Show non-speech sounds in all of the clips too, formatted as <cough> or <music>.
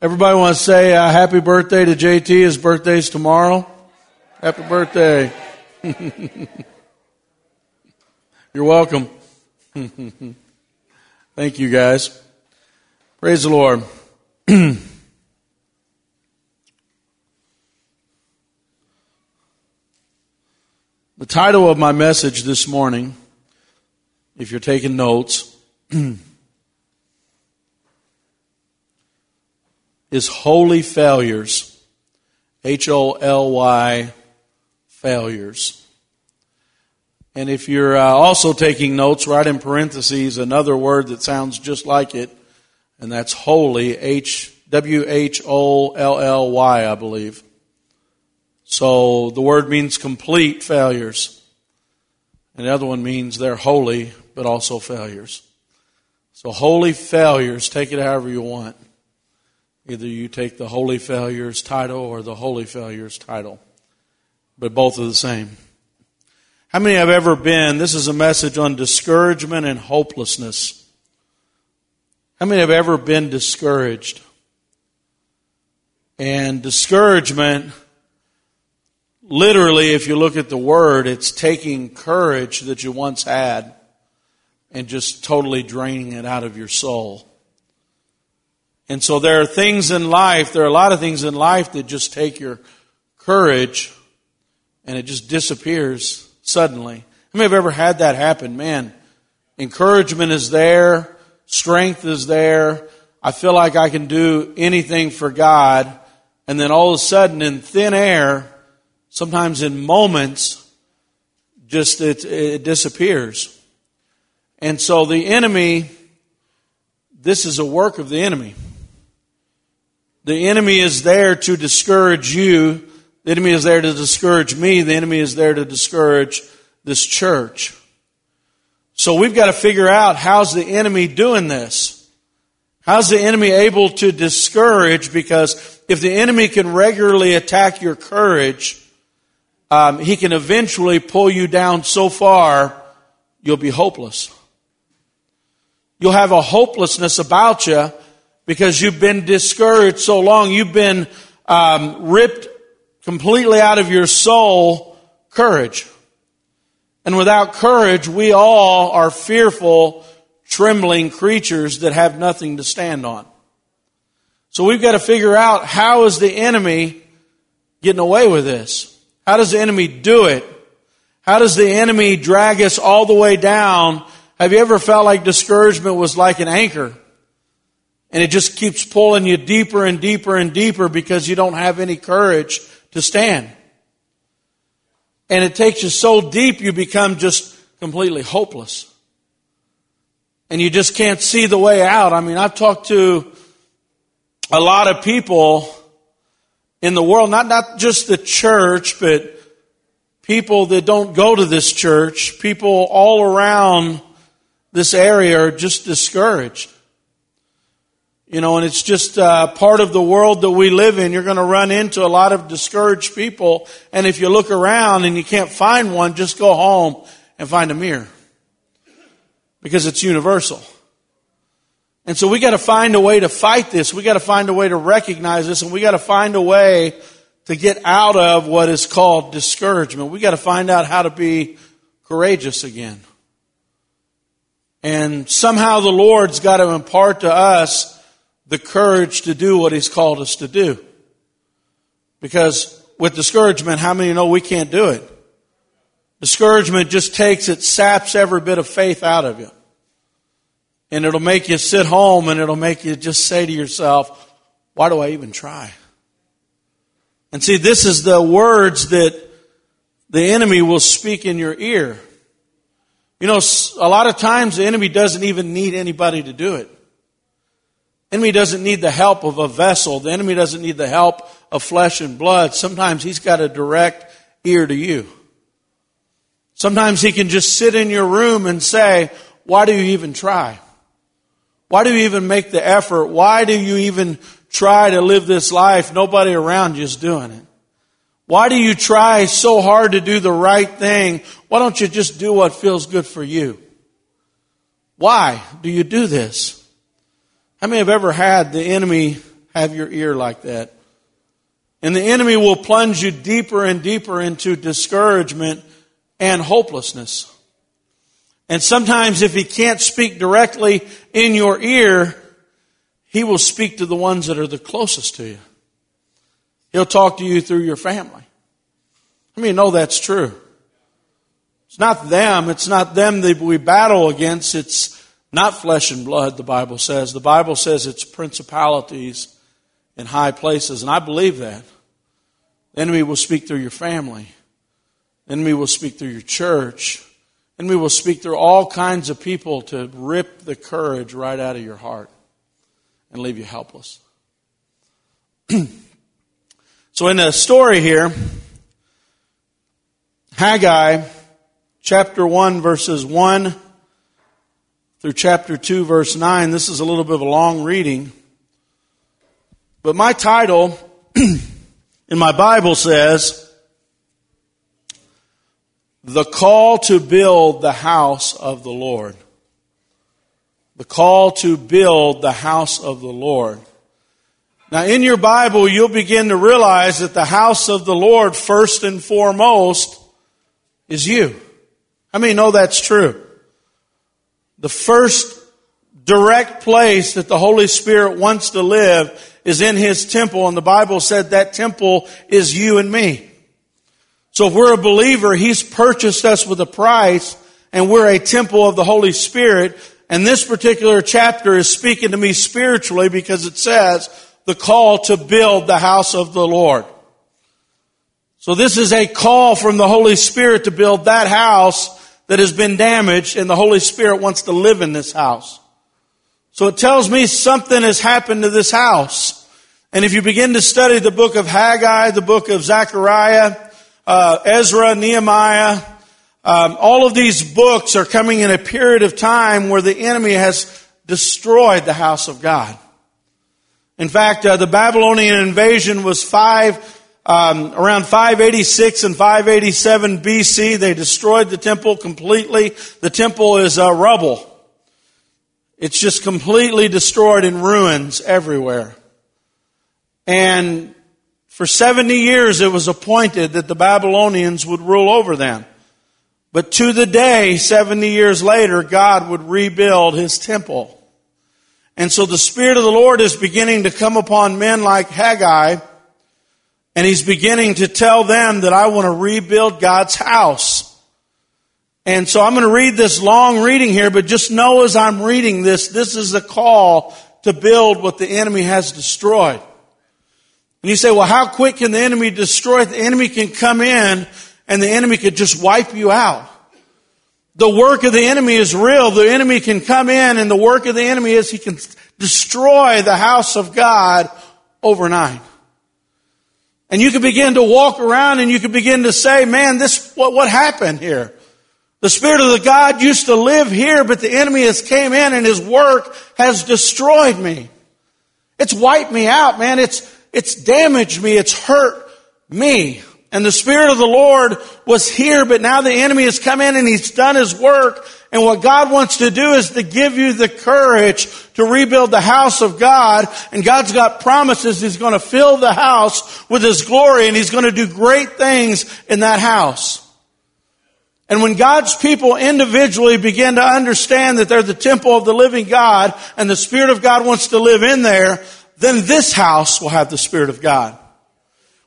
Everybody wants to say uh, happy birthday to JT. His birthday's tomorrow. Happy birthday. <laughs> You're welcome. <laughs> Thank you, guys. Praise the Lord. <clears throat> the title of my message this morning, if you're taking notes, <clears throat> is holy failures. H O L Y failures. And if you're uh, also taking notes, write in parentheses another word that sounds just like it, and that's wholly, H W H O L L Y, I believe. So the word means complete failures. And the other one means they're holy, but also failures. So holy failures, take it however you want. Either you take the Holy Failures title or the Holy Failures title, but both are the same. How many have ever been? This is a message on discouragement and hopelessness. How many have ever been discouraged? And discouragement, literally, if you look at the word, it's taking courage that you once had and just totally draining it out of your soul. And so there are things in life, there are a lot of things in life that just take your courage and it just disappears suddenly. How many have ever had that happen? Man, encouragement is there, strength is there. I feel like I can do anything for God. And then all of a sudden in thin air, sometimes in moments, just it, it disappears. And so the enemy, this is a work of the enemy. The enemy is there to discourage you. The enemy is there to discourage me. The enemy is there to discourage this church. So we've got to figure out how's the enemy doing this? How's the enemy able to discourage? Because if the enemy can regularly attack your courage, um, he can eventually pull you down so far you'll be hopeless. You'll have a hopelessness about you because you've been discouraged so long. You've been um, ripped completely out of your soul courage. And without courage, we all are fearful, trembling creatures that have nothing to stand on. So we've got to figure out how is the enemy getting away with this? How does the enemy do it? How does the enemy drag us all the way down? Have you ever felt like discouragement was like an anchor? And it just keeps pulling you deeper and deeper and deeper because you don't have any courage to stand. And it takes you so deep you become just completely hopeless. And you just can't see the way out. I mean, I've talked to a lot of people in the world, not, not just the church, but people that don't go to this church, people all around this area are just discouraged. You know, and it's just uh, part of the world that we live in. You're going to run into a lot of discouraged people. And if you look around and you can't find one, just go home and find a mirror. Because it's universal. And so we got to find a way to fight this. We got to find a way to recognize this and we got to find a way to get out of what is called discouragement. We got to find out how to be courageous again. And somehow the Lord's got to impart to us the courage to do what He's called us to do. Because with discouragement, how many know we can't do it? Discouragement just takes, it saps every bit of faith out of you. And it'll make you sit home and it'll make you just say to yourself, why do I even try? And see, this is the words that the enemy will speak in your ear. You know, a lot of times the enemy doesn't even need anybody to do it enemy doesn't need the help of a vessel. The enemy doesn't need the help of flesh and blood. Sometimes he's got a direct ear to you. Sometimes he can just sit in your room and say, why do you even try? Why do you even make the effort? Why do you even try to live this life? Nobody around you is doing it. Why do you try so hard to do the right thing? Why don't you just do what feels good for you? Why do you do this? How many have ever had the enemy have your ear like that. And the enemy will plunge you deeper and deeper into discouragement and hopelessness. And sometimes if he can't speak directly in your ear, he will speak to the ones that are the closest to you. He'll talk to you through your family. I mean, know that's true. It's not them. It's not them that we battle against. It's not flesh and blood, the Bible says. The Bible says it's principalities in high places, and I believe that. The enemy will speak through your family. The enemy will speak through your church. The enemy will speak through all kinds of people to rip the courage right out of your heart and leave you helpless. <clears throat> so in the story here, Haggai chapter 1 verses 1 through chapter 2 verse 9. This is a little bit of a long reading. But my title <clears throat> in my Bible says, The Call to Build the House of the Lord. The call to build the house of the Lord. Now in your Bible, you'll begin to realize that the house of the Lord, first and foremost, is you. I mean, know that's true? The first direct place that the Holy Spirit wants to live is in His temple, and the Bible said that temple is you and me. So if we're a believer, He's purchased us with a price, and we're a temple of the Holy Spirit, and this particular chapter is speaking to me spiritually because it says the call to build the house of the Lord. So this is a call from the Holy Spirit to build that house that has been damaged and the Holy Spirit wants to live in this house. So it tells me something has happened to this house. And if you begin to study the book of Haggai, the book of Zechariah, uh, Ezra, Nehemiah, um, all of these books are coming in a period of time where the enemy has destroyed the house of God. In fact, uh, the Babylonian invasion was five um, around 586 and 587 BC, they destroyed the temple completely. The temple is uh, rubble. It's just completely destroyed in ruins everywhere. And for 70 years it was appointed that the Babylonians would rule over them. But to the day, 70 years later, God would rebuild his temple. And so the Spirit of the Lord is beginning to come upon men like Haggai and he's beginning to tell them that I want to rebuild God's house. And so I'm going to read this long reading here, but just know as I'm reading this, this is the call to build what the enemy has destroyed. And you say, well, how quick can the enemy destroy? The enemy can come in and the enemy could just wipe you out. The work of the enemy is real. The enemy can come in and the work of the enemy is he can destroy the house of God overnight. And you can begin to walk around and you can begin to say, man, this, what, what happened here? The Spirit of the God used to live here, but the enemy has came in and his work has destroyed me. It's wiped me out, man. It's, it's damaged me. It's hurt me. And the Spirit of the Lord was here, but now the enemy has come in and he's done his work. And what God wants to do is to give you the courage to rebuild the house of God. And God's got promises He's going to fill the house with His glory and He's going to do great things in that house. And when God's people individually begin to understand that they're the temple of the living God and the Spirit of God wants to live in there, then this house will have the Spirit of God.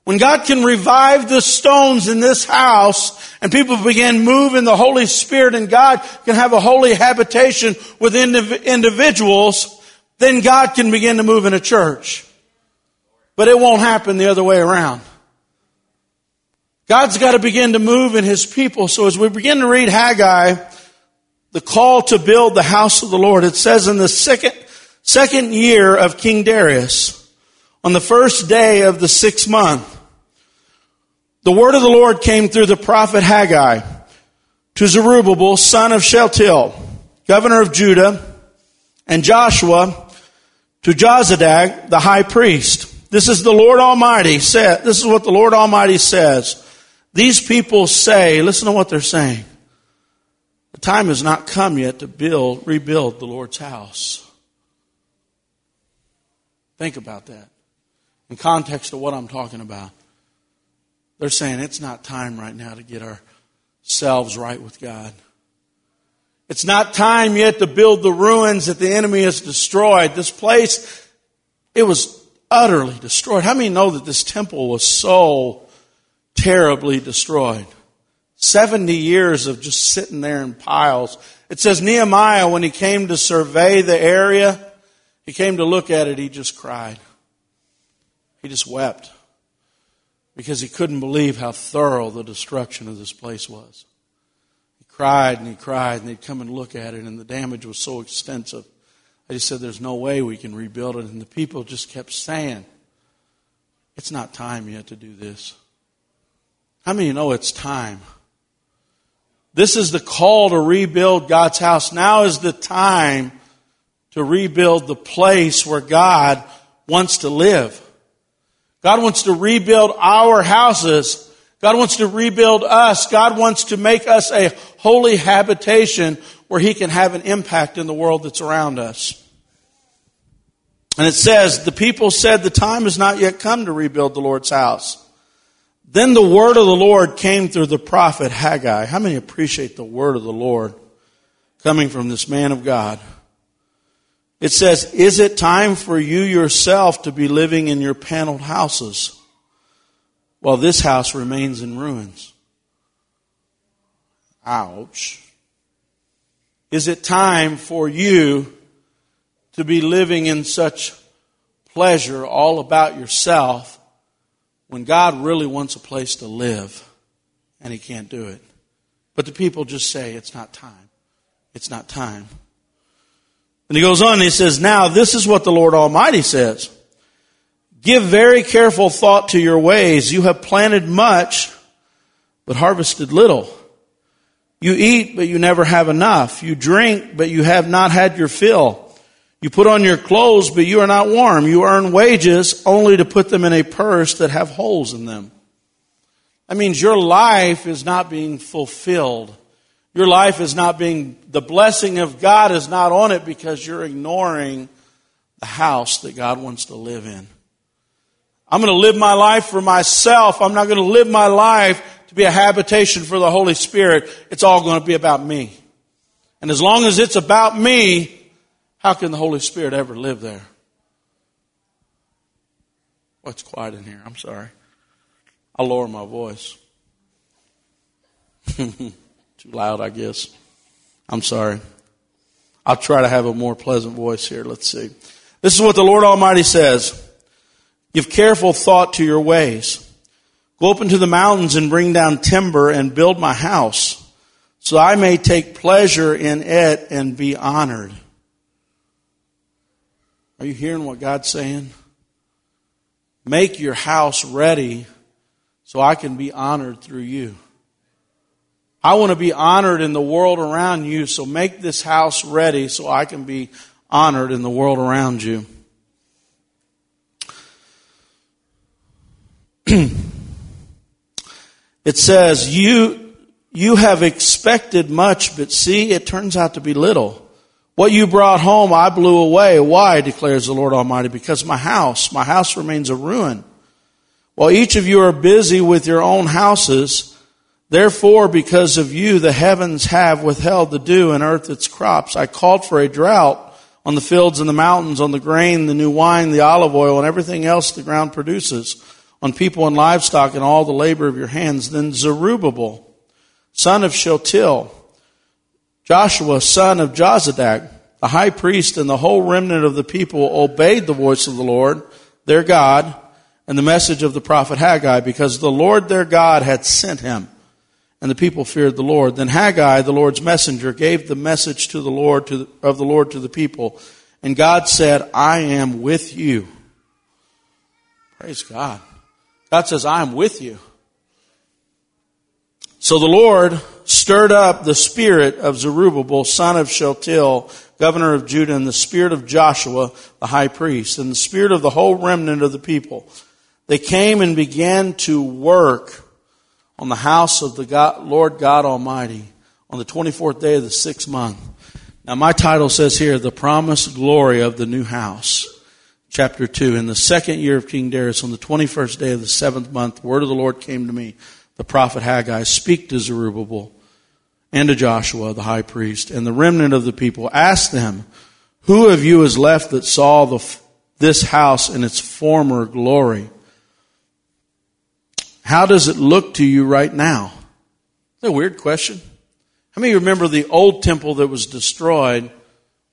When God can revive the stones in this house and people begin moving the Holy Spirit and God can have a holy habitation with individuals, then God can begin to move in a church. But it won't happen the other way around. God's got to begin to move in His people. So as we begin to read Haggai, the call to build the house of the Lord, it says in the second, second year of King Darius, on the first day of the sixth month, the word of the Lord came through the prophet Haggai to Zerubbabel, son of Shealtiel, governor of Judah, and Joshua to Jozadak, the high priest. This is the Lord Almighty said, this is what the Lord Almighty says. These people say, listen to what they're saying. The time has not come yet to build, rebuild the Lord's house. Think about that. In context of what I'm talking about. They're saying it's not time right now to get ourselves right with God. It's not time yet to build the ruins that the enemy has destroyed. This place, it was utterly destroyed. How many know that this temple was so terribly destroyed? 70 years of just sitting there in piles. It says Nehemiah, when he came to survey the area, he came to look at it, he just cried. He just wept because he couldn't believe how thorough the destruction of this place was. He cried and he cried, and they'd come and look at it, and the damage was so extensive. I just said, There's no way we can rebuild it. And the people just kept saying, It's not time yet to do this. How many know it's time? This is the call to rebuild God's house. Now is the time to rebuild the place where God wants to live. God wants to rebuild our houses. God wants to rebuild us. God wants to make us a holy habitation where He can have an impact in the world that's around us. And it says, the people said the time has not yet come to rebuild the Lord's house. Then the word of the Lord came through the prophet Haggai. How many appreciate the word of the Lord coming from this man of God? It says, Is it time for you yourself to be living in your paneled houses while this house remains in ruins? Ouch. Is it time for you to be living in such pleasure all about yourself when God really wants a place to live and He can't do it? But the people just say, It's not time. It's not time. And he goes on and he says, Now this is what the Lord Almighty says. Give very careful thought to your ways. You have planted much, but harvested little. You eat, but you never have enough. You drink, but you have not had your fill. You put on your clothes, but you are not warm. You earn wages only to put them in a purse that have holes in them. That means your life is not being fulfilled your life is not being, the blessing of God is not on it because you're ignoring the house that God wants to live in. I'm going to live my life for myself. I'm not going to live my life to be a habitation for the Holy Spirit. It's all going to be about me. And as long as it's about me, how can the Holy Spirit ever live there? Oh, What's well, quiet in here? I'm sorry. I'll lower my voice. <laughs> Too loud, I guess. I'm sorry. I'll try to have a more pleasant voice here. Let's see. This is what the Lord Almighty says. Give careful thought to your ways. Go up into the mountains and bring down timber and build my house so I may take pleasure in it and be honored. Are you hearing what God's saying? Make your house ready so I can be honored through you. I want to be honored in the world around you, so make this house ready so I can be honored in the world around you. <clears throat> it says, you, you have expected much, but see, it turns out to be little. What you brought home, I blew away. Why, declares the Lord Almighty? Because my house, my house remains a ruin. While each of you are busy with your own houses, Therefore, because of you, the heavens have withheld the dew and earth its crops. I called for a drought on the fields and the mountains, on the grain, the new wine, the olive oil, and everything else the ground produces, on people and livestock and all the labor of your hands. Then Zerubbabel, son of Shealtiel, Joshua, son of Jozadak, the high priest and the whole remnant of the people obeyed the voice of the Lord, their God, and the message of the prophet Haggai, because the Lord their God had sent him and the people feared the Lord. Then Haggai, the Lord's messenger, gave the message to the Lord to the, of the Lord to the people, and God said, "I am with you." Praise God. God says, "I am with you." So the Lord stirred up the spirit of Zerubbabel, son of Shealtiel, governor of Judah, and the spirit of Joshua, the high priest, and the spirit of the whole remnant of the people. They came and began to work on the house of the God, Lord God Almighty on the 24th day of the sixth month. Now my title says here, the promised glory of the new house. chapter 2. In the second year of King Darius, on the 21st day of the seventh month, word of the Lord came to me, the prophet Haggai, speak to Zerubbabel and to Joshua, the high priest, and the remnant of the people. Ask them, who of you is left that saw the, this house in its former glory? How does it look to you right now? That's a weird question. How many remember the old temple that was destroyed?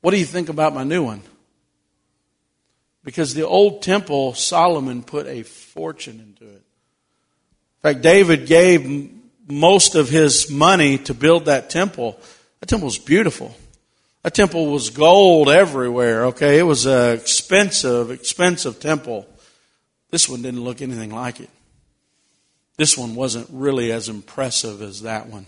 What do you think about my new one? Because the old temple, Solomon put a fortune into it. In fact, David gave most of his money to build that temple. That temple was beautiful. That temple was gold everywhere, okay? It was an expensive, expensive temple. This one didn't look anything like it. This one wasn't really as impressive as that one.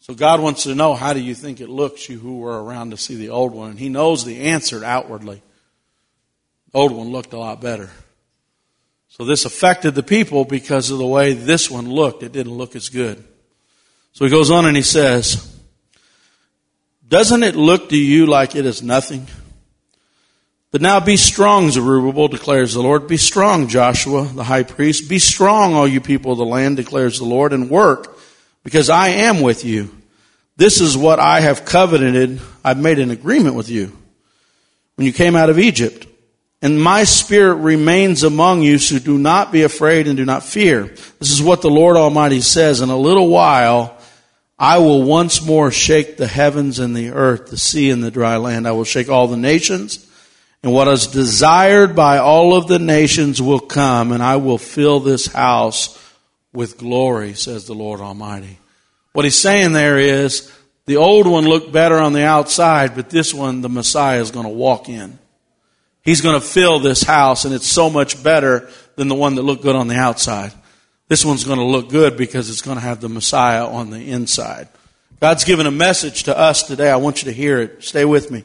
So God wants to know how do you think it looks, you who were around to see the old one? And He knows the answer outwardly. The old one looked a lot better. So this affected the people because of the way this one looked. It didn't look as good. So he goes on and he says, Doesn't it look to you like it is nothing? But now be strong, Zerubbabel, declares the Lord. Be strong, Joshua, the high priest. Be strong, all you people of the land, declares the Lord, and work, because I am with you. This is what I have covenanted. I've made an agreement with you. When you came out of Egypt, and my spirit remains among you, so do not be afraid and do not fear. This is what the Lord Almighty says. In a little while, I will once more shake the heavens and the earth, the sea and the dry land. I will shake all the nations, and what is desired by all of the nations will come, and I will fill this house with glory, says the Lord Almighty. What he's saying there is, the old one looked better on the outside, but this one, the Messiah is going to walk in. He's going to fill this house and it's so much better than the one that looked good on the outside. This one's going to look good because it's going to have the Messiah on the inside. God's given a message to us today. I want you to hear it. Stay with me.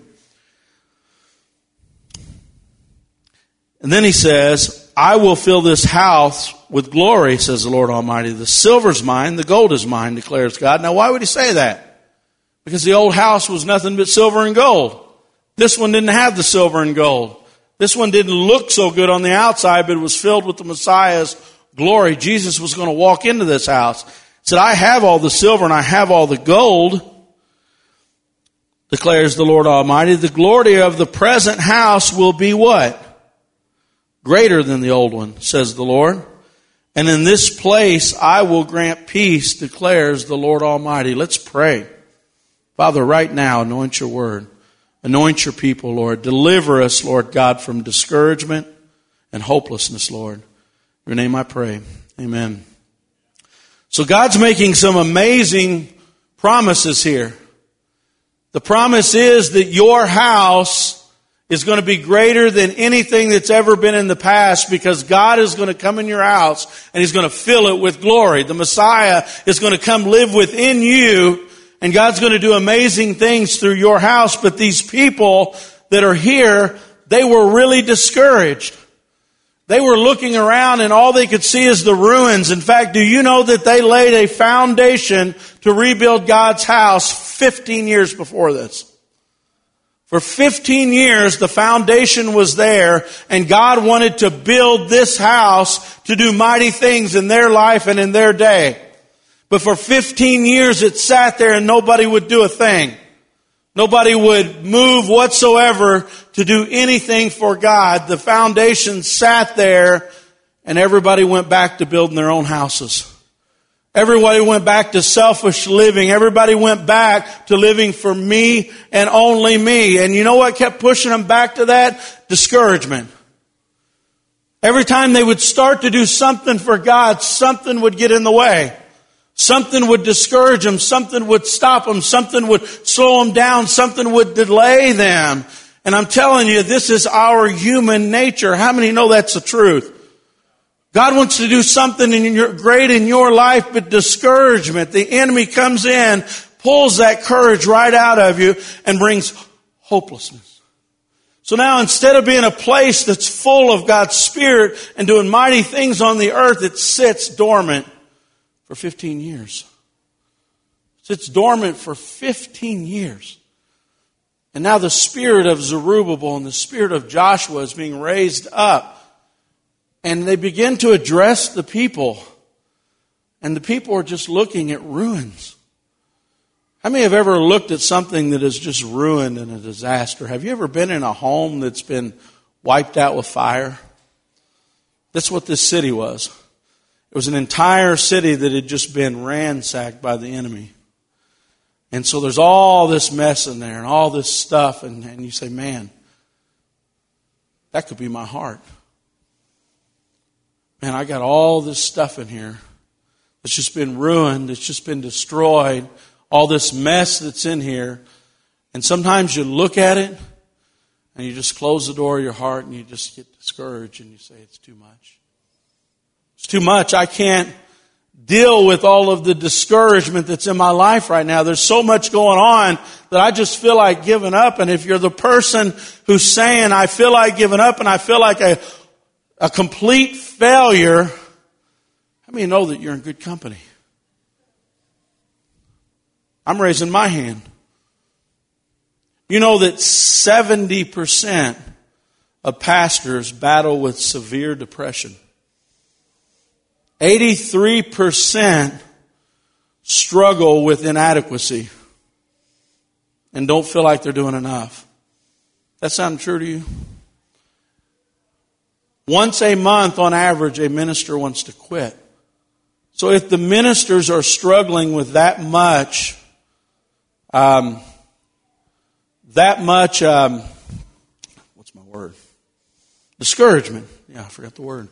And then he says, I will fill this house with glory, says the Lord Almighty. The silver's mine, the gold is mine, declares God. Now, why would he say that? Because the old house was nothing but silver and gold. This one didn't have the silver and gold. This one didn't look so good on the outside, but it was filled with the Messiah's glory. Jesus was going to walk into this house. He said, I have all the silver and I have all the gold, declares the Lord Almighty. The glory of the present house will be what? Greater than the old one, says the Lord. And in this place I will grant peace, declares the Lord Almighty. Let's pray. Father, right now, anoint your word. Anoint your people, Lord. Deliver us, Lord God, from discouragement and hopelessness, Lord. In your name I pray. Amen. So God's making some amazing promises here. The promise is that your house is going to be greater than anything that's ever been in the past because God is going to come in your house and He's going to fill it with glory. The Messiah is going to come live within you and God's going to do amazing things through your house, but these people that are here, they were really discouraged. They were looking around and all they could see is the ruins. In fact, do you know that they laid a foundation to rebuild God's house 15 years before this? For 15 years, the foundation was there and God wanted to build this house to do mighty things in their life and in their day. But for 15 years it sat there and nobody would do a thing. Nobody would move whatsoever to do anything for God. The foundation sat there and everybody went back to building their own houses. Everybody went back to selfish living. Everybody went back to living for me and only me. And you know what kept pushing them back to that? Discouragement. Every time they would start to do something for God, something would get in the way. Something would discourage them. Something would stop them. Something would slow them down. Something would delay them. And I'm telling you, this is our human nature. How many know that's the truth? God wants to do something in your, great in your life, but discouragement, the enemy comes in, pulls that courage right out of you, and brings hopelessness. So now instead of being a place that's full of God's Spirit and doing mighty things on the earth, it sits dormant for 15 years. Sits dormant for 15 years. And now the spirit of Zerubbabel and the spirit of Joshua is being raised up. And they begin to address the people. And the people are just looking at ruins. How many have ever looked at something that is just ruined in a disaster? Have you ever been in a home that's been wiped out with fire? That's what this city was. It was an entire city that had just been ransacked by the enemy. And so there's all this mess in there and all this stuff, and, and you say, man, that could be my heart. Man, I got all this stuff in here that's just been ruined, it's just been destroyed, all this mess that's in here. And sometimes you look at it and you just close the door of your heart and you just get discouraged and you say, it's too much. It's too much. I can't deal with all of the discouragement that's in my life right now. There's so much going on that I just feel like giving up. And if you're the person who's saying, I feel like giving up and I feel like a, a complete failure, how many know that you're in good company? I'm raising my hand. You know that 70% of pastors battle with severe depression. 83% struggle with inadequacy and don't feel like they're doing enough. That sound true to you? Once a month, on average, a minister wants to quit. So if the ministers are struggling with that much, um, that much, um, what's my word? Discouragement. Yeah, I forgot the word.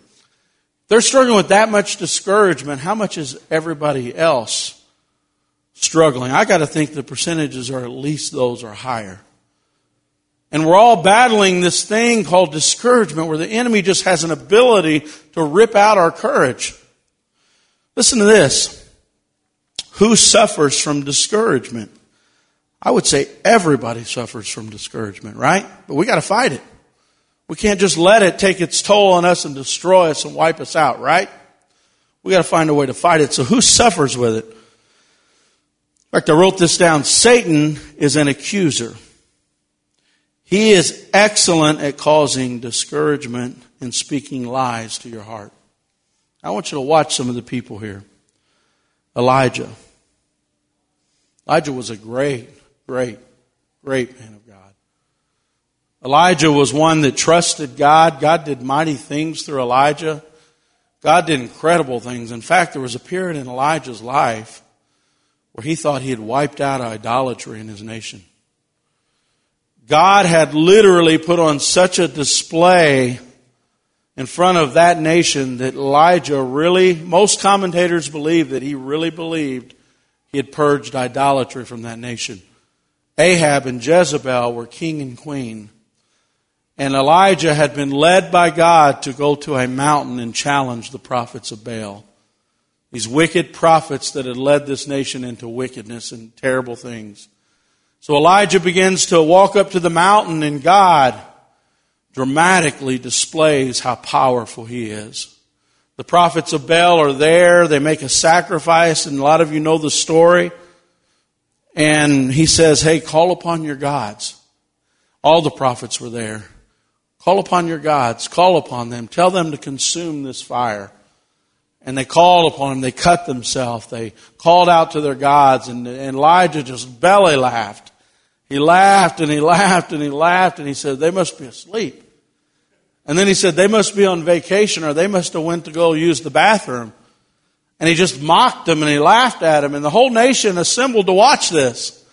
They're struggling with that much discouragement. How much is everybody else struggling? I got to think the percentages are at least those are higher. And we're all battling this thing called discouragement where the enemy just has an ability to rip out our courage. Listen to this. Who suffers from discouragement? I would say everybody suffers from discouragement, right? But we got to fight it. We can't just let it take its toll on us and destroy us and wipe us out, right? We got to find a way to fight it. So who suffers with it? In fact, I wrote this down. Satan is an accuser. He is excellent at causing discouragement and speaking lies to your heart. I want you to watch some of the people here. Elijah. Elijah was a great, great, great man of God. Elijah was one that trusted God. God did mighty things through Elijah. God did incredible things. In fact, there was a period in Elijah's life where he thought he had wiped out idolatry in his nation. God had literally put on such a display in front of that nation that Elijah really, most commentators believe that he really believed he had purged idolatry from that nation. Ahab and Jezebel were king and queen. And Elijah had been led by God to go to a mountain and challenge the prophets of Baal. These wicked prophets that had led this nation into wickedness and terrible things. So Elijah begins to walk up to the mountain and God dramatically displays how powerful he is. The prophets of Baal are there. They make a sacrifice and a lot of you know the story. And he says, Hey, call upon your gods. All the prophets were there. Call upon your gods. Call upon them. Tell them to consume this fire. And they called upon him. They cut themselves. They called out to their gods. And, Elijah just belly laughed. He laughed and he laughed and he laughed and he said, they must be asleep. And then he said, they must be on vacation or they must have went to go use the bathroom. And he just mocked them and he laughed at them and the whole nation assembled to watch this.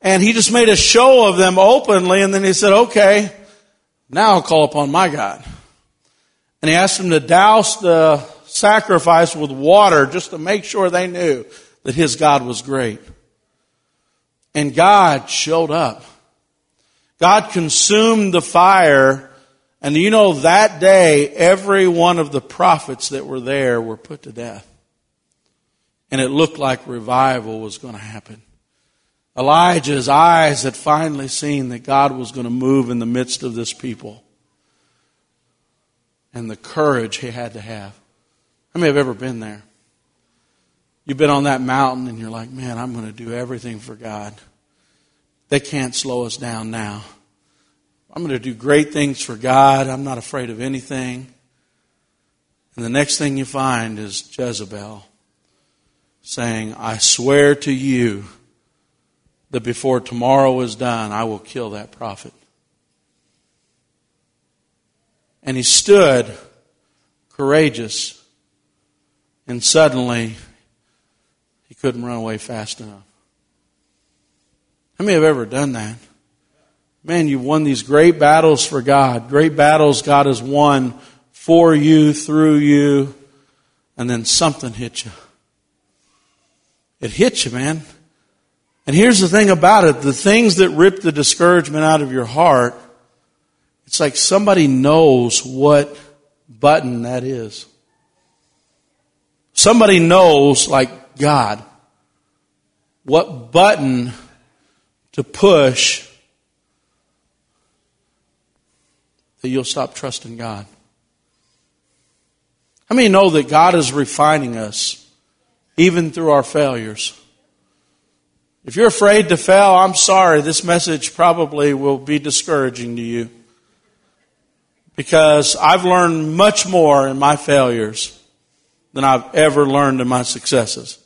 And he just made a show of them openly and then he said, okay, now I'll call upon my God. And he asked them to douse the sacrifice with water just to make sure they knew that his God was great. And God showed up. God consumed the fire. And you know, that day, every one of the prophets that were there were put to death. And it looked like revival was going to happen. Elijah's eyes had finally seen that God was going to move in the midst of this people. And the courage he had to have. How many have ever been there? You've been on that mountain and you're like, man, I'm going to do everything for God. they can't slow us down now. I'm going to do great things for God. I'm not afraid of anything. And the next thing you find is Jezebel saying, I swear to you that before tomorrow is done, I will kill that prophet. And he stood courageous, and suddenly couldn't run away fast enough. How many have ever done that? Man, you've won these great battles for God. Great battles God has won for you, through you, and then something hit you. It hits you, man. And here's the thing about it the things that rip the discouragement out of your heart, it's like somebody knows what button that is. Somebody knows, like God, what button to push that you'll stop trusting God. How many know that God is refining us even through our failures? If you're afraid to fail, I'm sorry. This message probably will be discouraging to you. Because I've learned much more in my failures than I've ever learned in my successes.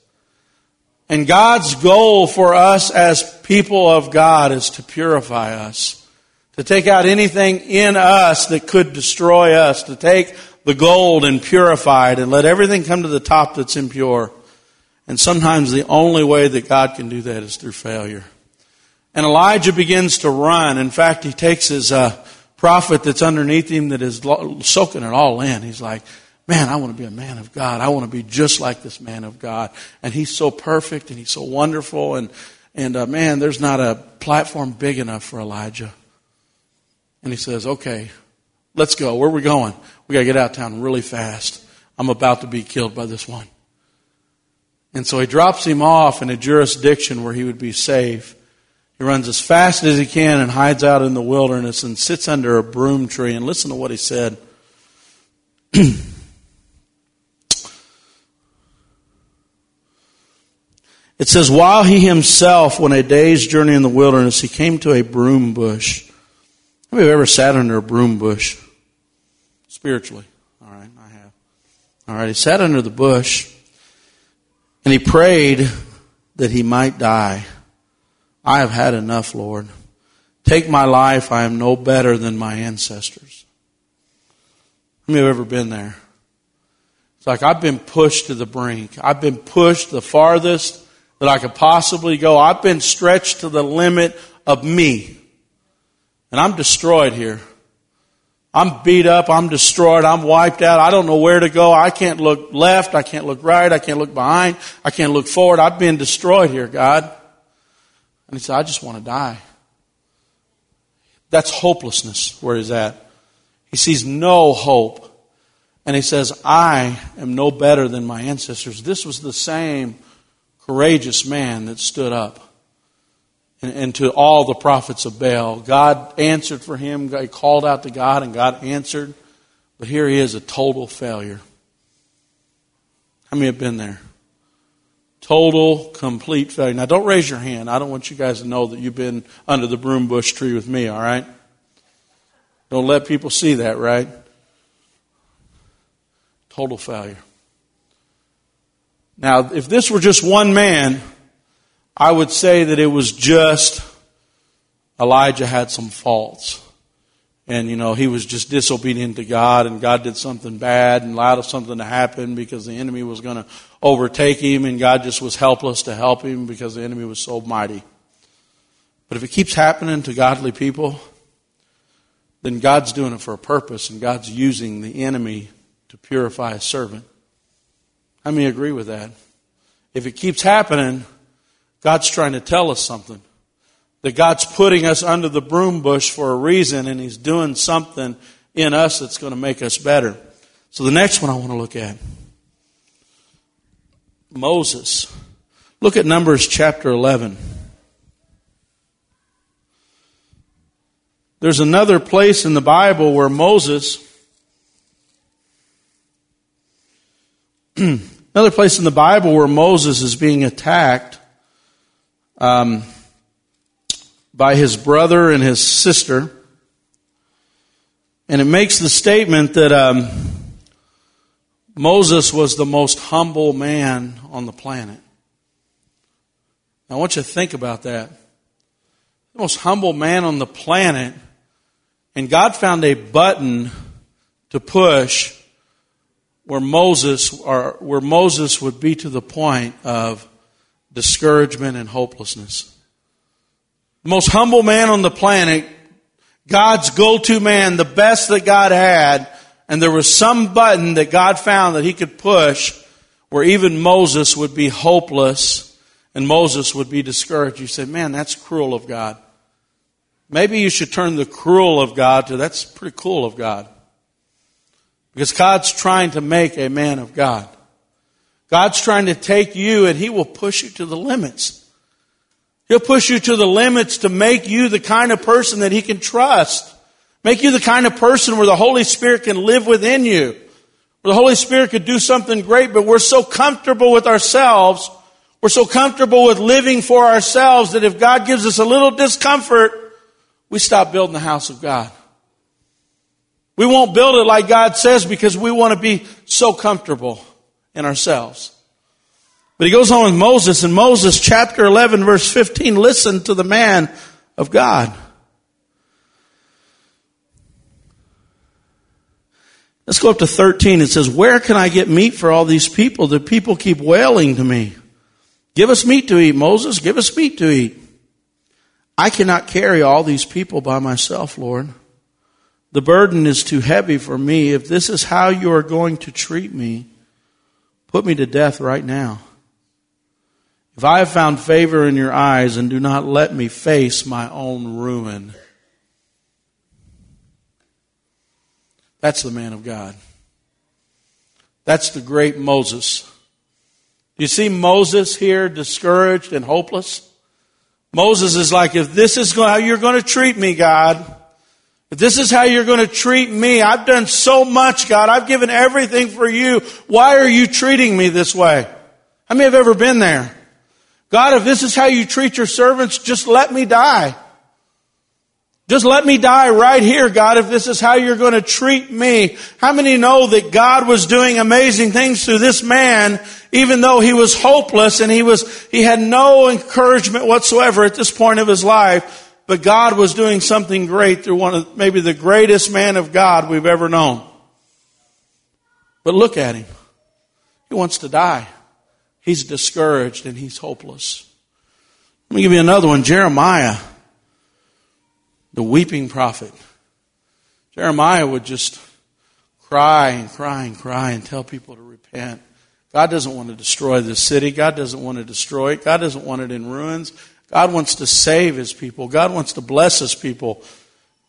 And God's goal for us as people of God is to purify us to take out anything in us that could destroy us, to take the gold and purify it and let everything come to the top that's impure. And sometimes the only way that God can do that is through failure. And Elijah begins to run. In fact, he takes his uh, prophet that's underneath him that is soaking it all in. He's like, man, I want to be a man of God. I want to be just like this man of God. And he's so perfect and he's so wonderful. And, and uh, man, there's not a platform big enough for Elijah. And he says, okay, let's go. Where are we going? We got to get out of town really fast. I'm about to be killed by this one. And so he drops him off in a jurisdiction where he would be safe. He runs as fast as he can and hides out in the wilderness and sits under a broom tree. And listen to what he said. <clears throat> it says, While he himself went a day's journey in the wilderness, he came to a broom bush have you ever sat under a broom bush? Spiritually. All right, I have. All right, he sat under the bush and he prayed that he might die. I have had enough, Lord. Take my life. I am no better than my ancestors. How many have ever been there? It's like I've been pushed to the brink. I've been pushed the farthest that I could possibly go. I've been stretched to the limit of me. And I'm destroyed here. I'm beat up. I'm destroyed. I'm wiped out. I don't know where to go. I can't look left. I can't look right. I can't look behind. I can't look forward. I've been destroyed here, God. And he said, I just want to die. That's hopelessness where he's at. He sees no hope. And he says, I am no better than my ancestors. This was the same courageous man that stood up and, and to all the prophets of Baal. God answered for him. He called out to God, and God answered. But here he is, a total failure. How many have been there? Total, complete failure. Now, don't raise your hand. I don't want you guys to know that you've been under the broom bush tree with me, all right? Don't let people see that, right? Total failure. Now, if this were just one man, I would say that it was just Elijah had some faults. And, you know, he was just disobedient to God, and God did something bad and allowed something to happen because the enemy was going to overtake him, and God just was helpless to help him because the enemy was so mighty. But if it keeps happening to godly people, then God's doing it for a purpose, and God's using the enemy to purify a servant. How many agree with that? If it keeps happening, God's trying to tell us something. That God's putting us under the broom bush for a reason and He's doing something in us that's going to make us better. So the next one I want to look at Moses. Look at Numbers chapter 11. There's another place in the Bible where Moses, <clears throat> another place in the Bible where Moses is being attacked um, by his brother and his sister. And it makes the statement that um, Moses was the most humble man on the planet. I want you to think about that. The most humble man on the planet. And God found a button to push where Moses or where Moses would be to the point of discouragement and hopelessness. The most humble man on the planet, God's go-to man, the best that God had, and there was some button that God found that he could push where even Moses would be hopeless and Moses would be discouraged. You say, man, that's cruel of God. Maybe you should turn the cruel of God to that's pretty cool of God. Because God's trying to make a man of God. God's trying to take you and He will push you to the limits. He'll push you to the limits to make you the kind of person that He can trust. Make you the kind of person where the Holy Spirit can live within you. Where the Holy Spirit could do something great, but we're so comfortable with ourselves. We're so comfortable with living for ourselves that if God gives us a little discomfort, we stop building the house of God. We won't build it like God says because we want to be so comfortable in ourselves. But he goes on with Moses in Moses chapter 11 verse 15, listen to the man of God. Let's go up to 13. It says, where can I get meat for all these people? The people keep wailing to me. Give us meat to eat, Moses. Give us meat to eat. I cannot carry all these people by myself, Lord. The burden is too heavy for me. If this is how you are going to treat me, put me to death right now. If I have found favor in your eyes and do not let me face my own ruin. That's the man of God. That's the great Moses. Do You see Moses here discouraged and hopeless? Moses is like, if this is how you're going to treat me, God, if this is how you're going to treat me, I've done so much, God. I've given everything for you. Why are you treating me this way? How many have ever been there? God, if this is how you treat your servants, just let me die. Just let me die right here, God, if this is how you're going to treat me. How many know that God was doing amazing things through this man, even though he was hopeless and he was, he had no encouragement whatsoever at this point of his life. But God was doing something great through one of maybe the greatest man of God we've ever known. But look at him. He wants to die. He's discouraged and he's hopeless. Let me give you another one. Jeremiah, the weeping prophet. Jeremiah would just cry and cry and cry and tell people to repent. God doesn't want to destroy the city. God doesn't want to destroy it. God doesn't want it in ruins. God wants to save his people. God wants to bless his people.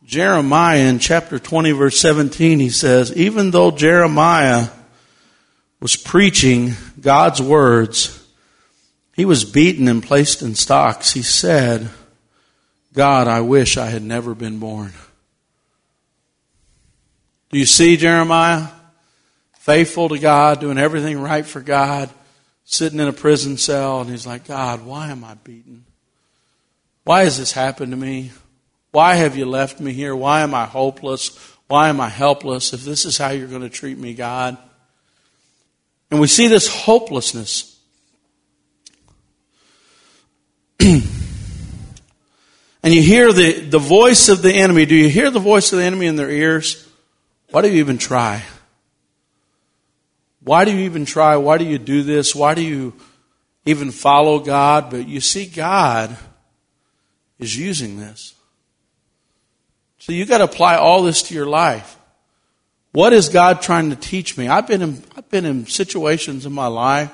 Jeremiah in chapter 20 verse 17, he says, even though Jeremiah was preaching God's words, he was beaten and placed in stocks. He said, God, I wish I had never been born. Do you see Jeremiah? Faithful to God, doing everything right for God, sitting in a prison cell, and he's like, God, why am I beaten? Why has this happened to me? Why have you left me here? Why am I hopeless? Why am I helpless? If this is how you're going to treat me, God. And we see this hopelessness. <clears throat> and you hear the, the voice of the enemy. Do you hear the voice of the enemy in their ears? Why do you even try? Why do you even try? Why do you do this? Why do you even follow God? But you see God is using this. So you got to apply all this to your life. What is God trying to teach me? I've been in, I've been in situations in my life,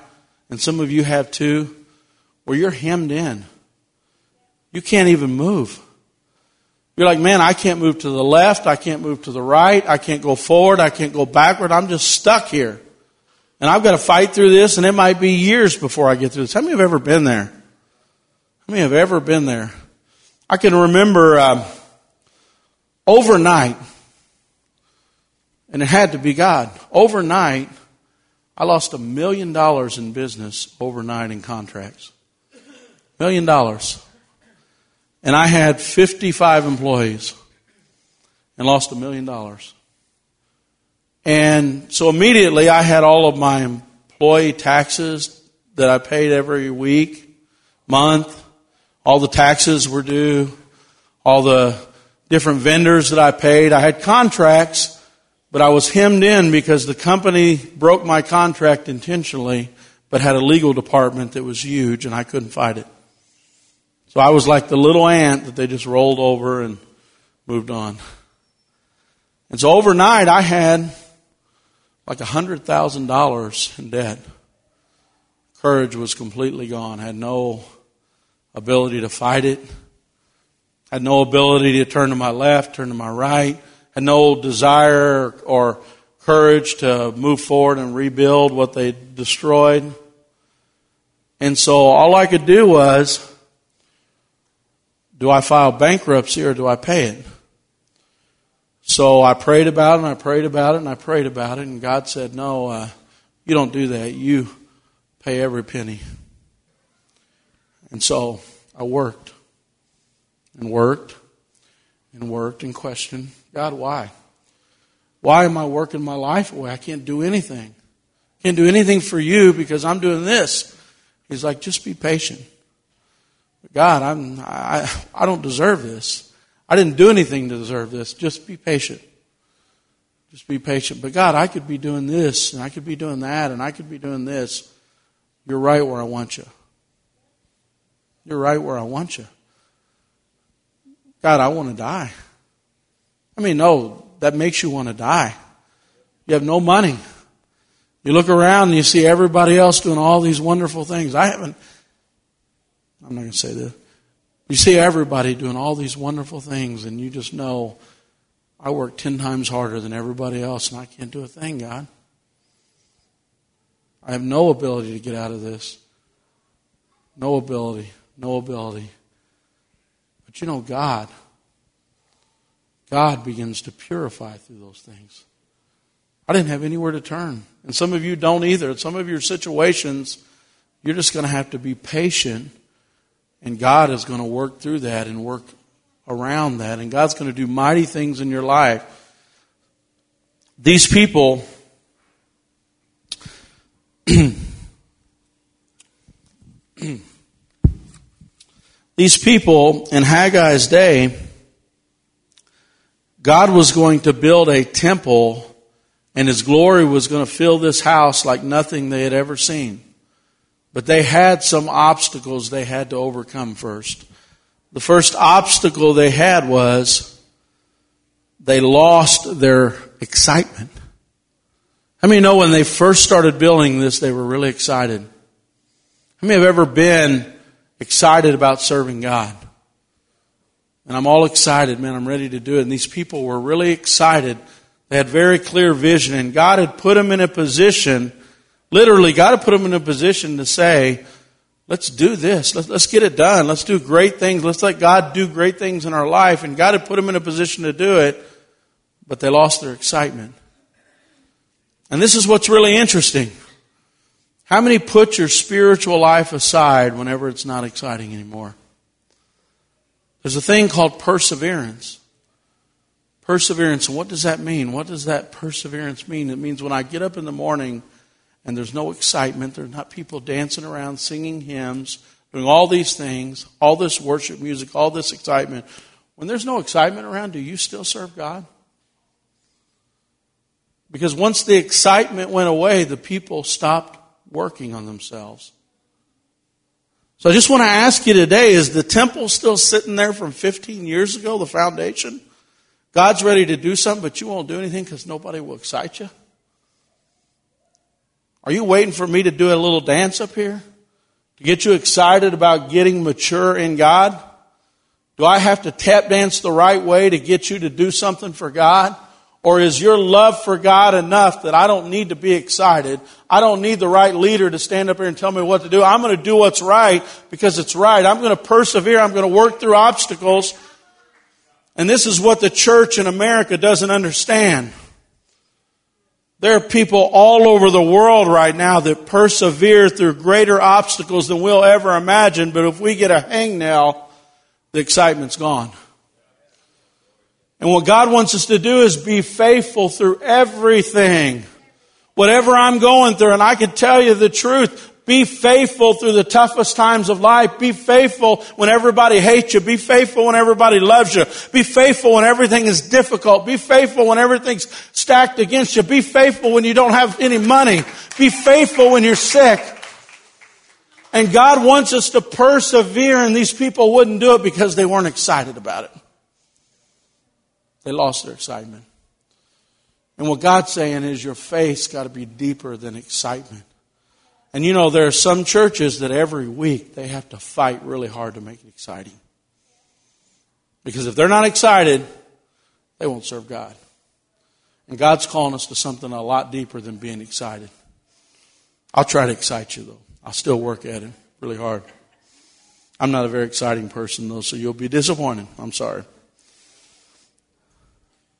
and some of you have too, where you're hemmed in. You can't even move. You're like, man, I can't move to the left. I can't move to the right. I can't go forward. I can't go backward. I'm just stuck here. And I've got to fight through this, and it might be years before I get through this. How many have ever been there? How many have ever been there? I can remember uh, overnight, and it had to be God. Overnight, I lost a million dollars in business overnight in contracts. Million dollars. and I had 55 employees and lost a million dollars. And so immediately I had all of my employee taxes that I paid every week, month, all the taxes were due, all the different vendors that I paid. I had contracts, but I was hemmed in because the company broke my contract intentionally, but had a legal department that was huge and I couldn't fight it. So I was like the little ant that they just rolled over and moved on. And so overnight I had like a hundred thousand dollars in debt. Courage was completely gone. I Had no ability to fight it. Had no ability to turn to my left, turn to my right. Had no desire or courage to move forward and rebuild what they destroyed. And so all I could do was, do I file bankruptcy or do I pay it? So I prayed about it and I prayed about it and I prayed about it and God said, no, uh, you don't do that. You pay every penny. And so I worked and worked and worked and questioned God, why? Why am I working my life away? I can't do anything. Can't do anything for you because I'm doing this. He's like, just be patient. God, I'm, I, I don't deserve this. I didn't do anything to deserve this. Just be patient. Just be patient. But God, I could be doing this, and I could be doing that, and I could be doing this. You're right where I want you. You're right where I want you. God, I want to die. I mean, no, that makes you want to die. You have no money. You look around and you see everybody else doing all these wonderful things. I haven't, I'm not going to say this. You see everybody doing all these wonderful things, and you just know, I work ten times harder than everybody else, and I can't do a thing, God. I have no ability to get out of this. No ability. No ability. But you know, God, God begins to purify through those things. I didn't have anywhere to turn. And some of you don't either. Some of your situations, you're just going to have to be patient and God is going to work through that and work around that. And God's going to do mighty things in your life. These people, <clears throat> these people in Haggai's day, God was going to build a temple and his glory was going to fill this house like nothing they had ever seen. But they had some obstacles they had to overcome first. The first obstacle they had was they lost their excitement. How many know when they first started building this, they were really excited? How many have ever been excited about serving God? And I'm all excited, man, I'm ready to do it. And these people were really excited. They had very clear vision, and God had put them in a position Literally, God had put them in a position to say, let's do this. Let's, let's get it done. Let's do great things. Let's let God do great things in our life. And God had put them in a position to do it, but they lost their excitement. And this is what's really interesting. How many put your spiritual life aside whenever it's not exciting anymore? There's a thing called perseverance. Perseverance. And what does that mean? What does that perseverance mean? It means when I get up in the morning and there's no excitement. There's not people dancing around singing hymns, doing all these things, all this worship music, all this excitement. When there's no excitement around, do you still serve God? Because once the excitement went away, the people stopped working on themselves. So I just want to ask you today, is the temple still sitting there from 15 years ago, the foundation? God's ready to do something, but you won't do anything because nobody will excite you? Are you waiting for me to do a little dance up here? To get you excited about getting mature in God? Do I have to tap dance the right way to get you to do something for God? Or is your love for God enough that I don't need to be excited? I don't need the right leader to stand up here and tell me what to do. I'm going to do what's right because it's right. I'm going to persevere. I'm going to work through obstacles. And this is what the church in America doesn't understand. There are people all over the world right now that persevere through greater obstacles than we'll ever imagine, but if we get a hangnail, the excitement's gone. And what God wants us to do is be faithful through everything. Whatever I'm going through, and I can tell you the truth, be faithful through the toughest times of life. Be faithful when everybody hates you. Be faithful when everybody loves you. Be faithful when everything is difficult. Be faithful when everything's stacked against you. Be faithful when you don't have any money. Be faithful when you're sick. And God wants us to persevere and these people wouldn't do it because they weren't excited about it. They lost their excitement. And what God's saying is your faith's got to be deeper than excitement. And you know, there are some churches that every week they have to fight really hard to make it exciting. Because if they're not excited, they won't serve God. And God's calling us to something a lot deeper than being excited. I'll try to excite you though. I'll still work at it really hard. I'm not a very exciting person though, so you'll be disappointed. I'm sorry.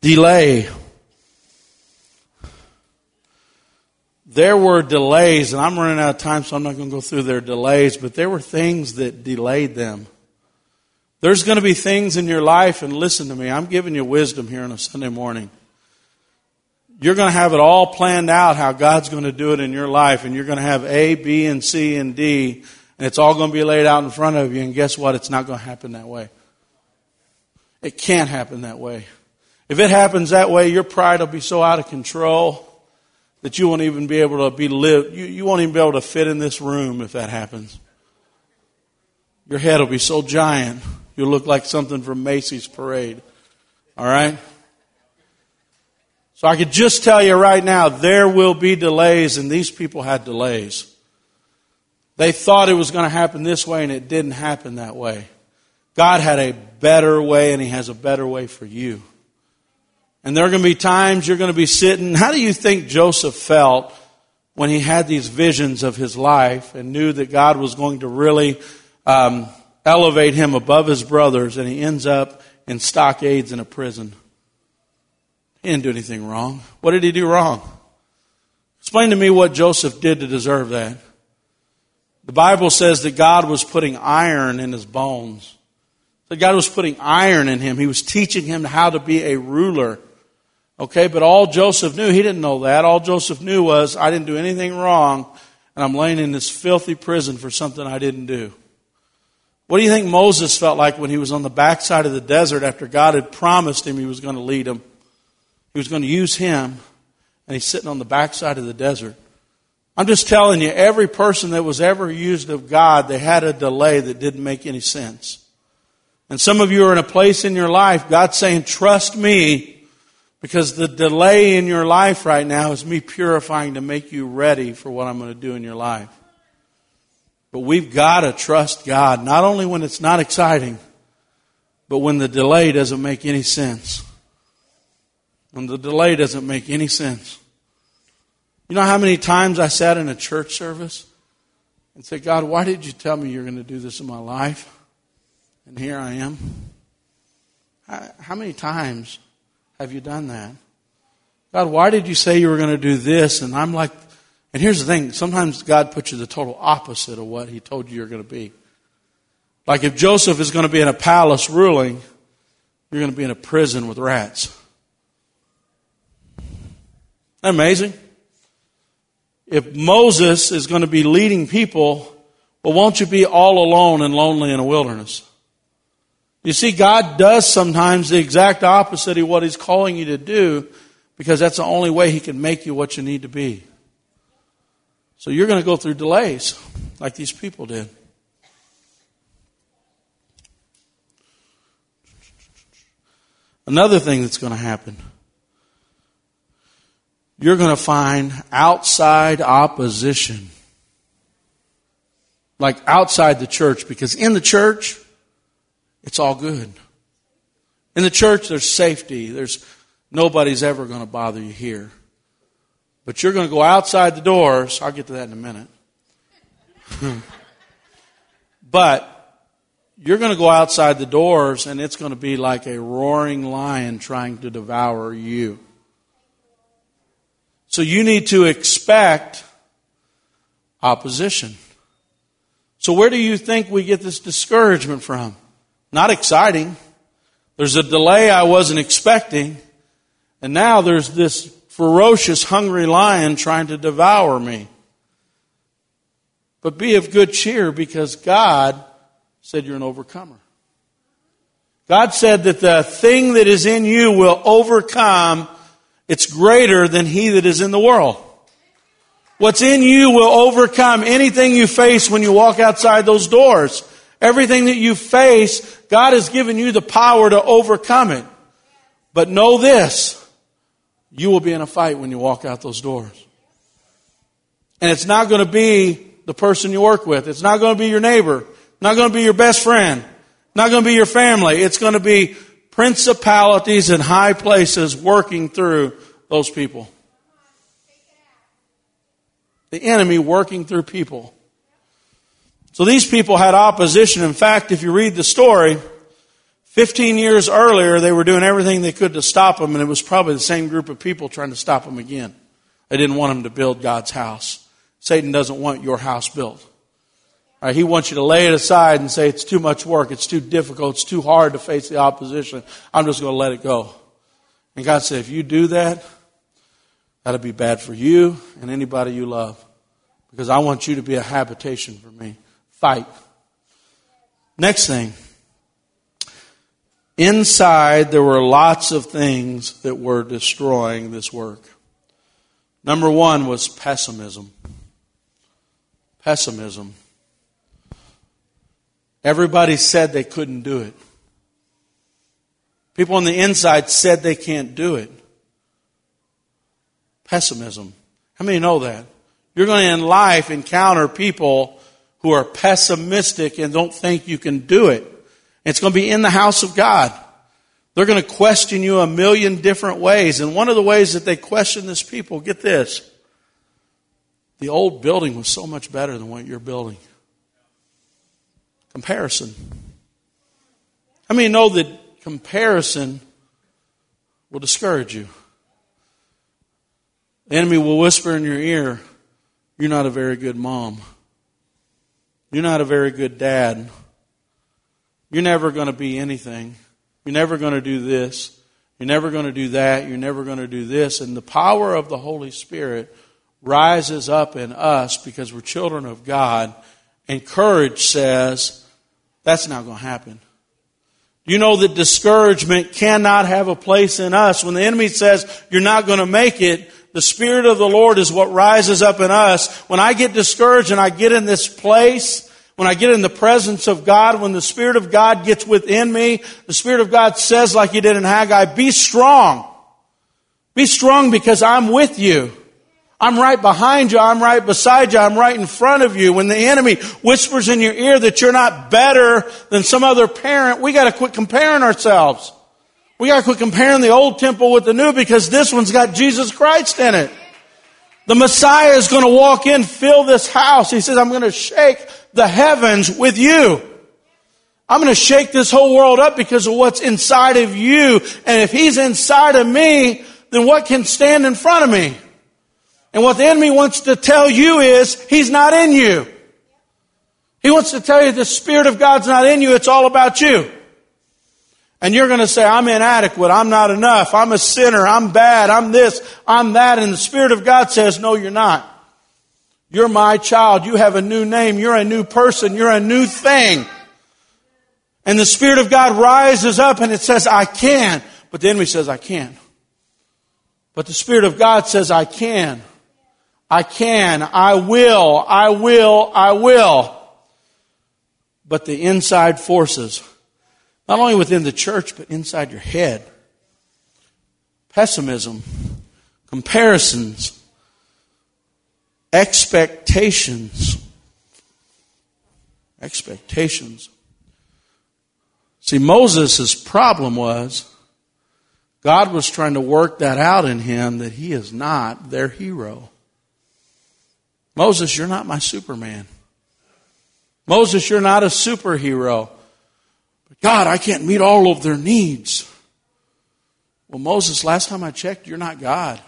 Delay. there were delays, and I'm running out of time, so I'm not going to go through their delays, but there were things that delayed them. There's going to be things in your life, and listen to me, I'm giving you wisdom here on a Sunday morning. You're going to have it all planned out how God's going to do it in your life, and you're going to have A, B, and C, and D, and it's all going to be laid out in front of you, and guess what? It's not going to happen that way. It can't happen that way. If it happens that way, your pride will be so out of control that you won't even be able to be live. You, you won't even be able to fit in this room if that happens. Your head will be so giant, you'll look like something from Macy's parade. All right? So I could just tell you right now, there will be delays, and these people had delays. They thought it was going to happen this way, and it didn't happen that way. God had a better way, and He has a better way for you. And there are going to be times you're going to be sitting. How do you think Joseph felt when he had these visions of his life and knew that God was going to really um, elevate him above his brothers and he ends up in stockades in a prison? He didn't do anything wrong. What did he do wrong? Explain to me what Joseph did to deserve that. The Bible says that God was putting iron in his bones. That God was putting iron in him. He was teaching him how to be a ruler. Okay, but all Joseph knew, he didn't know that. All Joseph knew was, I didn't do anything wrong, and I'm laying in this filthy prison for something I didn't do. What do you think Moses felt like when he was on the backside of the desert after God had promised him he was going to lead him? He was going to use him, and he's sitting on the backside of the desert. I'm just telling you, every person that was ever used of God, they had a delay that didn't make any sense. And some of you are in a place in your life, God's saying, trust me, because the delay in your life right now is me purifying to make you ready for what I'm going to do in your life. But we've got to trust God, not only when it's not exciting, but when the delay doesn't make any sense. When the delay doesn't make any sense. You know how many times I sat in a church service and said, God, why did you tell me you're going to do this in my life? And here I am. How many times have you done that? God, why did you say you were going to do this? And I'm like, and here's the thing sometimes God puts you the total opposite of what He told you you're going to be. Like if Joseph is going to be in a palace ruling, you're going to be in a prison with rats. Isn't amazing? If Moses is going to be leading people, well, won't you be all alone and lonely in a wilderness? You see, God does sometimes the exact opposite of what He's calling you to do because that's the only way He can make you what you need to be. So you're going to go through delays like these people did. Another thing that's going to happen you're going to find outside opposition. Like outside the church, because in the church, it's all good. In the church, there's safety. There's nobody's ever going to bother you here. But you're going to go outside the doors. I'll get to that in a minute. <laughs> but you're going to go outside the doors, and it's going to be like a roaring lion trying to devour you. So you need to expect opposition. So where do you think we get this discouragement from? Not exciting. There's a delay I wasn't expecting. And now there's this ferocious, hungry lion trying to devour me. But be of good cheer because God said you're an overcomer. God said that the thing that is in you will overcome. It's greater than he that is in the world. What's in you will overcome anything you face when you walk outside those doors. Everything that you face, God has given you the power to overcome it. But know this, you will be in a fight when you walk out those doors. And it's not going to be the person you work with. It's not going to be your neighbor. Not going to be your best friend. Not going to be your family. It's going to be principalities in high places working through those people. The enemy working through people. So these people had opposition. In fact, if you read the story, 15 years earlier, they were doing everything they could to stop them, and it was probably the same group of people trying to stop them again. They didn't want them to build God's house. Satan doesn't want your house built. Right, he wants you to lay it aside and say it's too much work, it's too difficult, it's too hard to face the opposition. I'm just going to let it go. And God said, if you do that, that'll be bad for you and anybody you love. Because I want you to be a habitation for me. Fight. Next thing. Inside, there were lots of things that were destroying this work. Number one was pessimism. Pessimism. Everybody said they couldn't do it. People on the inside said they can't do it. Pessimism. How many know that? You're going to in life encounter people who are pessimistic and don't think you can do it. It's going to be in the house of God. They're going to question you a million different ways. And one of the ways that they question this people, get this. The old building was so much better than what you're building. Comparison. How many know that comparison will discourage you? The enemy will whisper in your ear, You're not a very good mom. You're not a very good dad. You're never going to be anything. You're never going to do this. You're never going to do that. You're never going to do this. And the power of the Holy Spirit rises up in us because we're children of God. And courage says, that's not going to happen. You know that discouragement cannot have a place in us. When the enemy says you're not going to make it, the Spirit of the Lord is what rises up in us. When I get discouraged and I get in this place, when I get in the presence of God, when the Spirit of God gets within me, the Spirit of God says like He did in Haggai, be strong. Be strong because I'm with you. I'm right behind you. I'm right beside you. I'm right in front of you. When the enemy whispers in your ear that you're not better than some other parent, we got to quit comparing ourselves. We got to quit comparing the old temple with the new because this one's got Jesus Christ in it. The Messiah is going to walk in, fill this house. He says, I'm going to shake the heavens with you. I'm going to shake this whole world up because of what's inside of you. And if he's inside of me, then what can stand in front of me? And what the enemy wants to tell you is, he's not in you. He wants to tell you the Spirit of God's not in you, it's all about you. And you're going to say, I'm inadequate, I'm not enough, I'm a sinner, I'm bad, I'm this, I'm that, and the Spirit of God says, no, you're not. You're my child, you have a new name, you're a new person, you're a new thing. And the Spirit of God rises up and it says, I can. But the enemy says, I can't. But the Spirit of God says, I can. I can, I will, I will, I will. But the inside forces, not only within the church, but inside your head, pessimism, comparisons, expectations, expectations. See, Moses' problem was God was trying to work that out in him that he is not their hero. Moses, you're not my Superman. Moses, you're not a superhero. God, I can't meet all of their needs. Well, Moses, last time I checked, you're not God.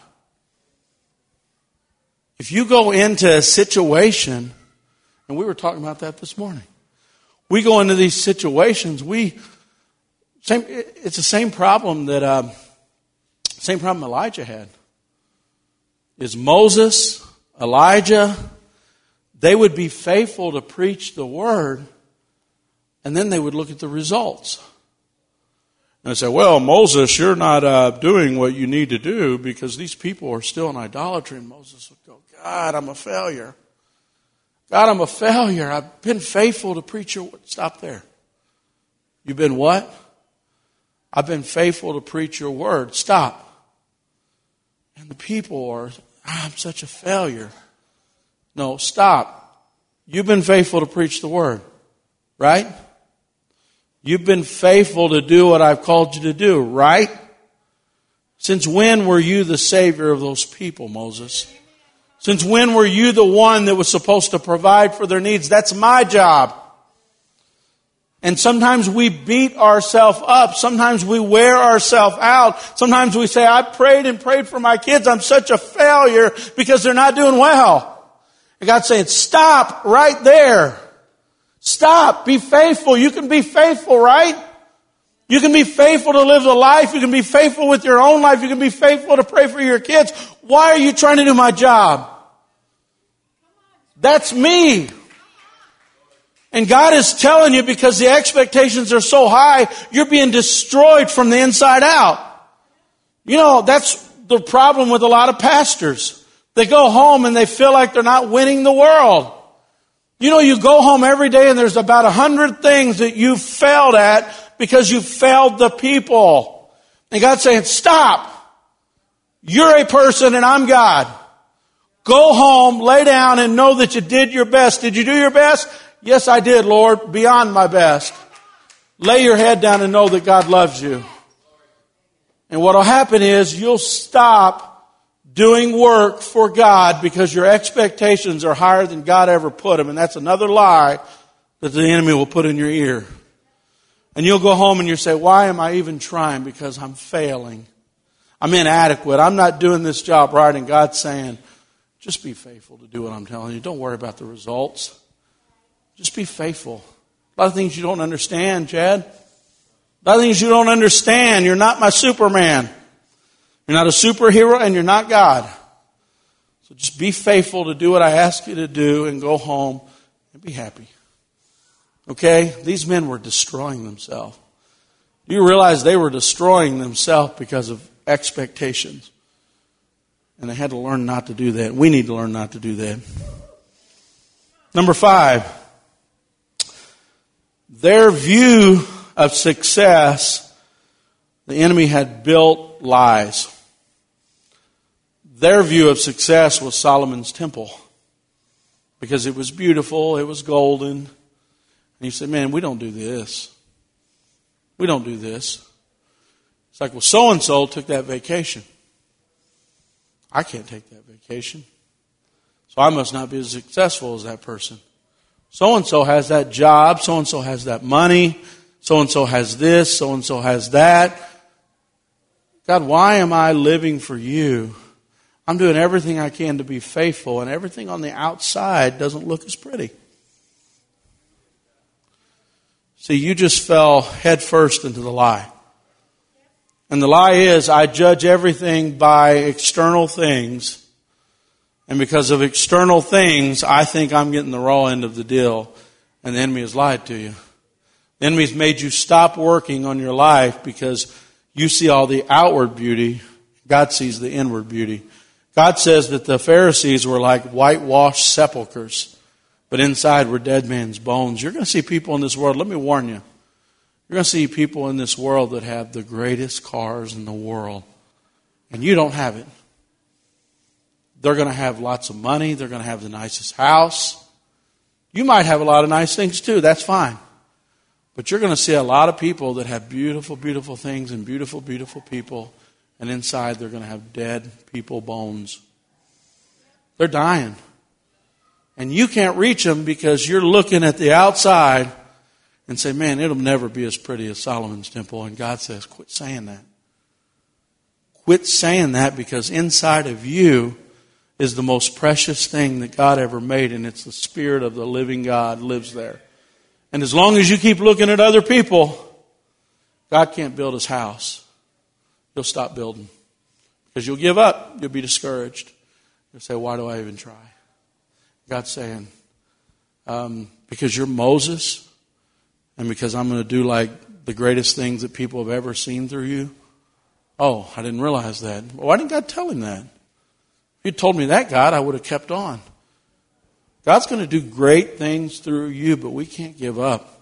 If you go into a situation, and we were talking about that this morning, we go into these situations, we, Same, it's the same problem that uh, same problem Elijah had. Is Moses, Elijah, they would be faithful to preach the word, and then they would look at the results. And say, well, Moses, you're not uh, doing what you need to do because these people are still in idolatry. And Moses would go, God, I'm a failure. God, I'm a failure. I've been faithful to preach your word. Stop there. You've been what? I've been faithful to preach your word. Stop. And the people are, I'm such a failure. No, stop. You've been faithful to preach the word, right? You've been faithful to do what I've called you to do, right? Since when were you the savior of those people, Moses? Since when were you the one that was supposed to provide for their needs? That's my job. And sometimes we beat ourselves up. Sometimes we wear ourselves out. Sometimes we say, I prayed and prayed for my kids. I'm such a failure because they're not doing well. And God's saying, stop right there. Stop. Be faithful. You can be faithful, right? You can be faithful to live the life. You can be faithful with your own life. You can be faithful to pray for your kids. Why are you trying to do my job? That's me. And God is telling you because the expectations are so high, you're being destroyed from the inside out. You know, that's the problem with a lot of pastors. They go home and they feel like they're not winning the world. You know, you go home every day and there's about a hundred things that you failed at because you failed the people. And God's saying, stop. You're a person and I'm God. Go home, lay down and know that you did your best. Did you do your best? Yes, I did, Lord, beyond my best. Lay your head down and know that God loves you. And what will happen is you'll stop doing work for God because your expectations are higher than God ever put them. And that's another lie that the enemy will put in your ear. And you'll go home and you'll say, why am I even trying? Because I'm failing. I'm inadequate. I'm not doing this job right. And God's saying, just be faithful to do what I'm telling you. Don't worry about the results. Just be faithful. A lot of things you don't understand, Chad. A lot of things you don't understand. You're not my Superman. You're not a superhero and you're not God. So just be faithful to do what I ask you to do and go home and be happy. Okay? These men were destroying themselves. Do you realize they were destroying themselves because of expectations? And they had to learn not to do that. We need to learn not to do that. Number five, their view of success, the enemy had built lies. Their view of success was Solomon's temple because it was beautiful, it was golden. And he said, Man, we don't do this. We don't do this. It's like, well, so and so took that vacation. I can't take that vacation. So I must not be as successful as that person. So and so has that job, so and so has that money, so and so has this, so and so has that. God, why am I living for you? I'm doing everything I can to be faithful, and everything on the outside doesn't look as pretty. See, you just fell headfirst into the lie. And the lie is, I judge everything by external things and because of external things, I think I'm getting the raw end of the deal. And the enemy has lied to you. The enemy's made you stop working on your life because you see all the outward beauty. God sees the inward beauty. God says that the Pharisees were like whitewashed sepulchres, but inside were dead man's bones. You're going to see people in this world, let me warn you. You're going to see people in this world that have the greatest cars in the world, and you don't have it. They're going to have lots of money. They're going to have the nicest house. You might have a lot of nice things too. That's fine. But you're going to see a lot of people that have beautiful, beautiful things and beautiful, beautiful people. And inside they're going to have dead people bones. They're dying. And you can't reach them because you're looking at the outside and say, man, it'll never be as pretty as Solomon's temple. And God says, quit saying that. Quit saying that because inside of you is the most precious thing that God ever made, and it's the Spirit of the living God lives there. And as long as you keep looking at other people, God can't build his house, you'll stop building. Because you'll give up, you'll be discouraged. You'll say, Why do I even try? God's saying, um, Because you're Moses, and because I'm going to do like the greatest things that people have ever seen through you. Oh, I didn't realize that. Why didn't God tell him that? If you told me that, God, I would have kept on. God's going to do great things through you, but we can't give up.